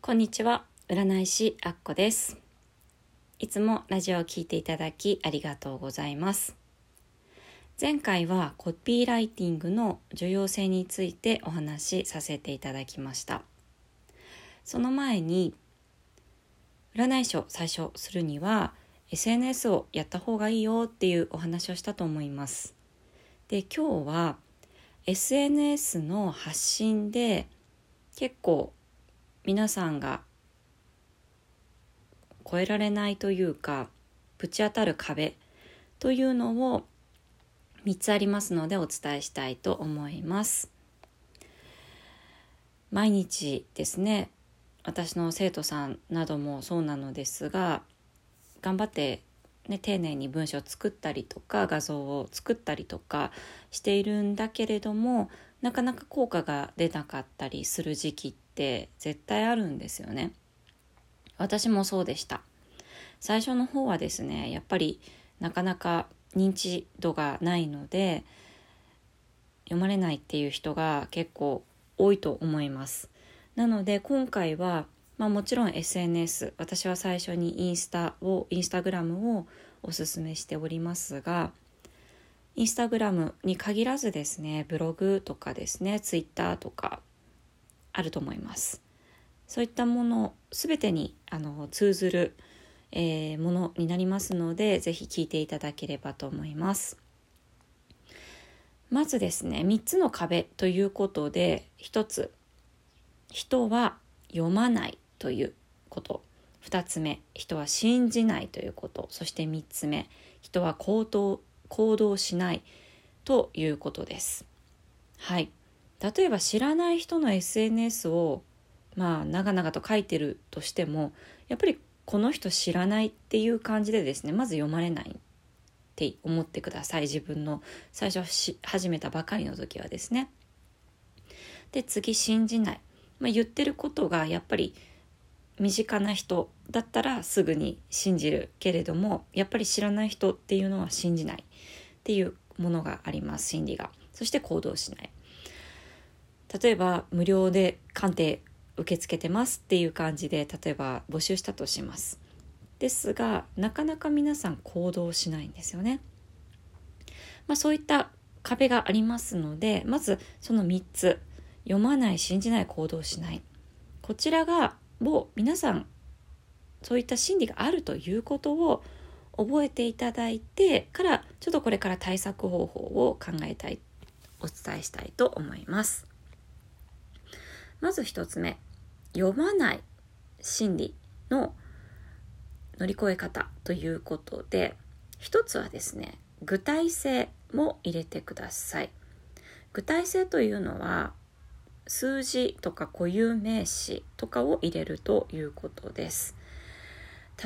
こんにちは。占い師アッコです。いつもラジオを聴いていただきありがとうございます。前回はコピーライティングの重要性についてお話しさせていただきました。その前に占い師を最初するには SNS をやった方がいいよっていうお話をしたと思います。で今日は SNS の発信で結構皆さんが越えられないというかぶち当たる壁というのを3つありますのでお伝えしたいと思います。毎日ですね私の生徒さんなどもそうなのですが頑張って、ね、丁寧に文章を作ったりとか画像を作ったりとかしているんだけれどもなかなか効果が出なかったりする時期って絶対あるんですよね。私もそうでした。最初の方はですねやっぱりなかなか認知度がないので読まれないっていう人が結構多いと思います。なので今回は、まあ、もちろん SNS 私は最初にインスタをインスタグラムをおすすめしておりますがインスタグラムに限らずですねブログとかですねツイッターとかあると思います。そういったもの全てにあの通ずる、えー、ものになりますので是非聞いていただければと思います。まずですね3つの壁ということで1つ人は読まないということ。2つ目。人は信じないということ。そして3つ目。人は行動行動しないということです。はい。例えば知らない人の SNS をまあ長々と書いてるとしてもやっぱりこの人知らないっていう感じでですねまず読まれないって思ってください。自分の最初し始めたばかりの時はですね。で次信じない、まあ、言ってることがやっぱり身近な人だったらすぐに信じるけれどもやっぱり知らない人っていうのは信じないっていうものがあります心理が。そして行動しない。例えば無料で鑑定受け付けてますっていう感じで例えば募集したとします。ですがなかなか皆さん行動しないんですよね、まあ、そういった壁がありますのでまずその3つ。読まない信じない行動しない。こちらがもう皆さんそういった心理があるということを覚えていただいてからちょっとこれから対策方法を考えたいお伝えしたいと思います。まず1つ目読まない心理の乗り越え方ということで1つはですね具体性も入れてください具体性というのは数字とか固有名詞とかを入れるということです。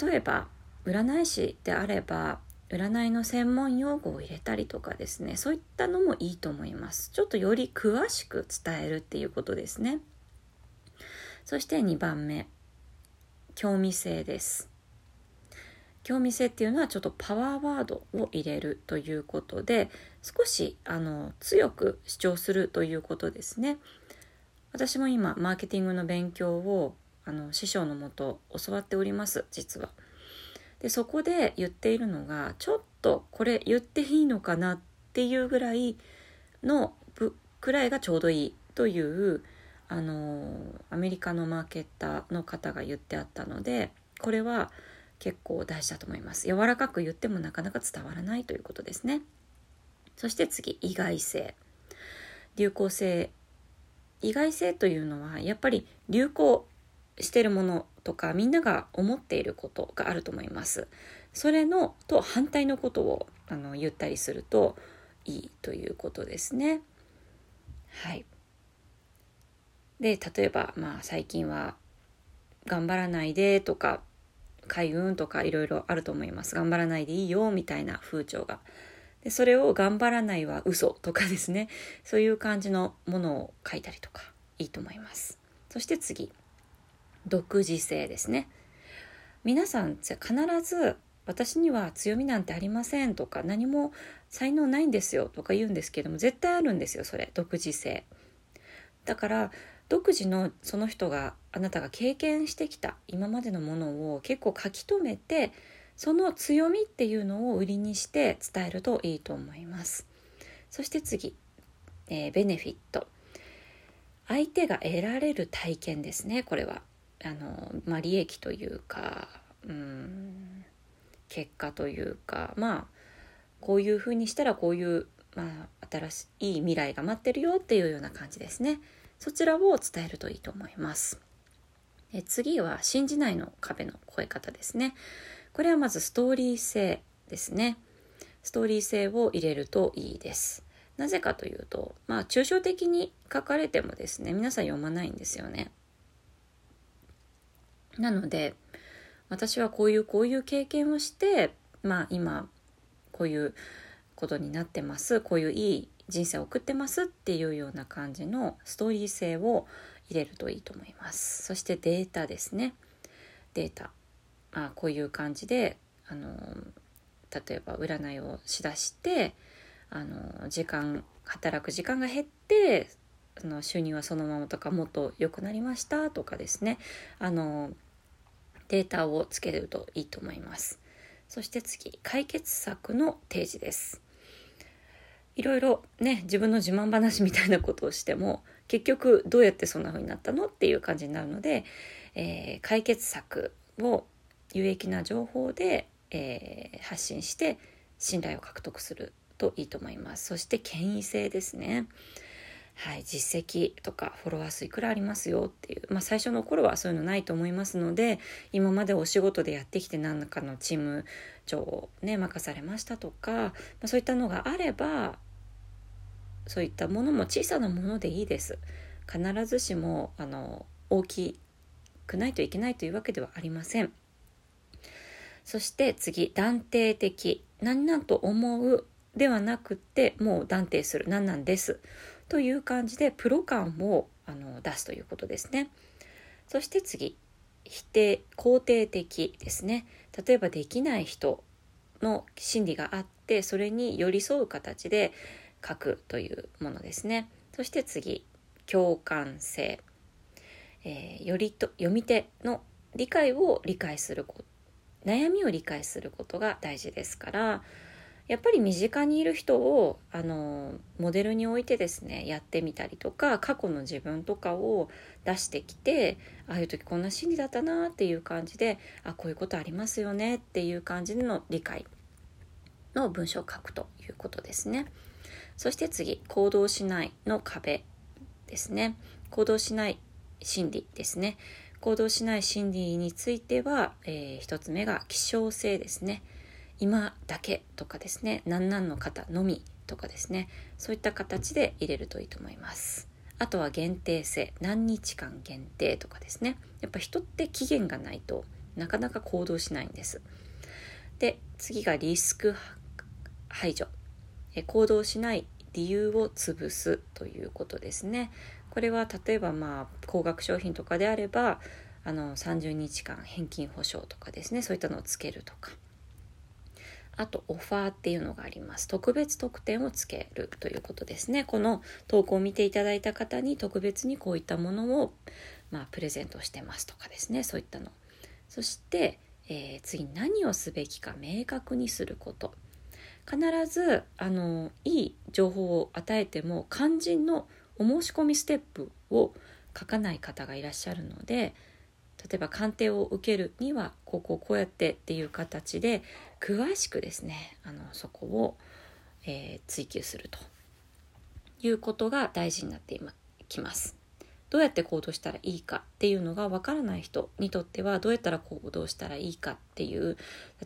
例えば占い師であれば占いの専門用語を入れたりとかですね。そういったのもいいと思います。ちょっとより詳しく伝えるっていうことですね。そして2番目。興味性です。興味性っていうのはちょっとパワーワードを入れるということで少しあの強く主張するということですね。私も今マーケティングの勉強をあの師匠のもと教わっております実は。でそこで言っているのがちょっとこれ言っていいのかなっていうぐらいのくらいがちょうどいいというあのアメリカのマーケッターの方が言ってあったのでこれは結構大事だと思います。柔らかく言ってもなかなか伝わらないということですね。そして次意外性。流行性。意外性というのはやっぱり流行してるものとかみんなが思っていることがあると思います。それのと反対のことをあの言ったりするといいということですね。はい。で例えばまあ最近は頑張らないでとか開運とかいろいろあると思います。頑張らないでいいよみたいな風潮がでそれを頑張らないは嘘とかですね。そういう感じのものを書いたりとかいいと思います。そして次。独自性ですね。皆さん必ず私には強みなんてありませんとか何も才能ないんですよとか言うんですけども絶対あるんですよそれ。独自性。だから独自のその人があなたが経験してきた今までのものを結構書き留めてその強みっていうのを売りにして伝えるといいと思います。そして次、えー、ベネフィット。相手が得られる体験ですね。これは。あの、まあ、利益というかうん結果というかまあこういうふうにしたらこういう、まあ、新しい未来が待ってるよっていうような感じですね。そちらを伝えるといいと思います。え次は信じないの壁の超え方ですね。これはまずストーリー性ですね。ストーリー性を入れるといいです。なぜかというとまあ抽象的に書かれてもですね皆さん読まないんですよね。なので私はこういうこういう経験をしてまあ今こういうことになってます。こういういい人生を送ってますっていうような感じのストーリー性を入れるといいと思います。そしてデータですね。データ、まあ、こういう感じであの例えば占いをしだしてあの時間働く時間が減ってあの収入はそのままとかもっと良くなりましたとかですね。あのデータをつけるといいと思います。そして次解決策の提示です。いろいろね自分の自慢話みたいなことをしても結局どうやってそんな風になったのっていう感じになるので、えー、解決策を有益な情報で、えー、発信して信頼を獲得するといいと思います。そして権威性ですね。はい、実績とかフォロワー数いくらありますよっていう、まあ、最初の頃はそういうのないと思いますので今までお仕事でやってきて何らかのチーム長をね任されましたとか、まあ、そういったのがあればそういったものも小さなものでいいです。必ずしもあの大きくないといけないというわけではありません。そして次断定的何々と思うではなくてもう断定する。何なんです。という感じでプロ感をあの出すということですね。そして次否定肯定的ですね。例えばできない人の心理があってそれに寄り添う形で書くというものですね。そして次共感性、えー、よりと読み手の理解を理解するこ悩みを理解することが大事ですからやっぱり身近にいる人をあのモデルに置いてですねやってみたりとか過去の自分とかを出してきてああいう時こんな心理だったなっていう感じであこういうことありますよねっていう感じの理解の文章を書くということですね。そして次行動しないの壁ですね。行動しない心理ですね。行動しない心理については、えー、1つ目が希少性ですね。今だけとかですね。何々の方のみとかですね。そういった形で入れるといいと思います。あとは限定性。何日間限定とかですね。やっぱ人って期限がないとなかなか行動しないんです。で次がリスク排除。行動しない理由を潰すということですね。これは例えばまあ高額商品とかであればあの30日間返金保証とかですねそういったのをつけるとかあとオファーっていうのがあります。特別特典をつけるということですね。この投稿を見ていただいた方に特別にこういったものを、まあ、プレゼントしてますとかですね。そういったの。そして、えー、次何をすべきか明確にすること。必ずあのいい情報を与えても肝心のお申し込みステップを書かない方がいらっしゃるので例えば鑑定を受けるにはこうこうこうやってっていう形で詳しくですねあのそこを、えー、追求するということが大事になってきます。どうやって行動したらいいかっていうのがわからない人にとってはどうやったら行動したらいいかっていう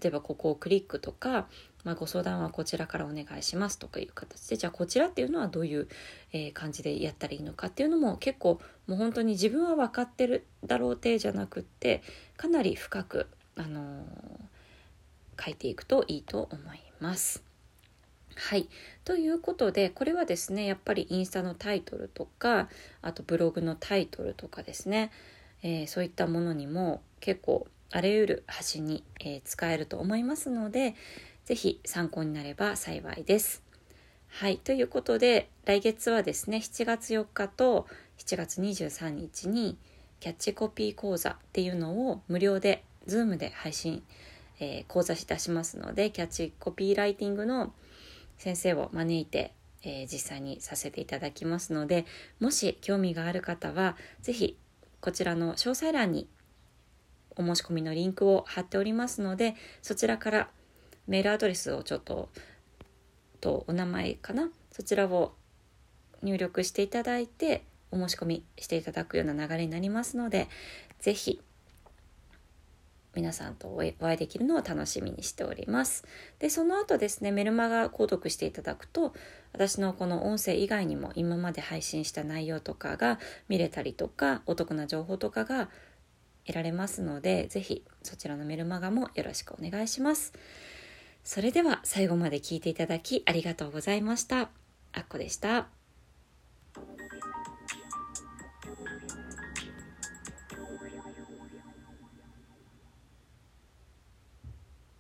例えばここをクリックとか、まあ、ご相談はこちらからお願いしますとかいう形でじゃあこちらっていうのはどういう、感じでやったらいいのかっていうのも結構もう本当に自分は分かってるだろうてじゃなくってかなり深く、あのー、書いていくといいと思います。はい。ということで、これはですね、やっぱりインスタのタイトルとか、あとブログのタイトルとかですね、えー、そういったものにも結構あらゆる端に、えー、使えると思いますので是非参考になれば幸いです。はいということで来月はですね7月4日と7月23日にキャッチコピー講座っていうのを無料で Zoom で配信、えー、講座いたしますのでキャッチコピーライティングの先生を招いて、えー、実際にさせていただきますのでもし興味がある方は是非こちらの詳細欄にお申し込みのリンクを貼っておりますのでそちらからメールアドレスをちょっととお名前かな？そちらを入力していただいてお申し込みしていただくような流れになりますので是非皆さんとお会いできるのを楽しみにしております。で、その後ですね、メルマガ購読していただくと、私のこの音声以外にも今まで配信した内容とかが見れたりとか、お得な情報とかが得られますので、ぜひそちらのメルマガもよろしくお願いします。それでは最後まで聞いていただきありがとうございました。あっこでした。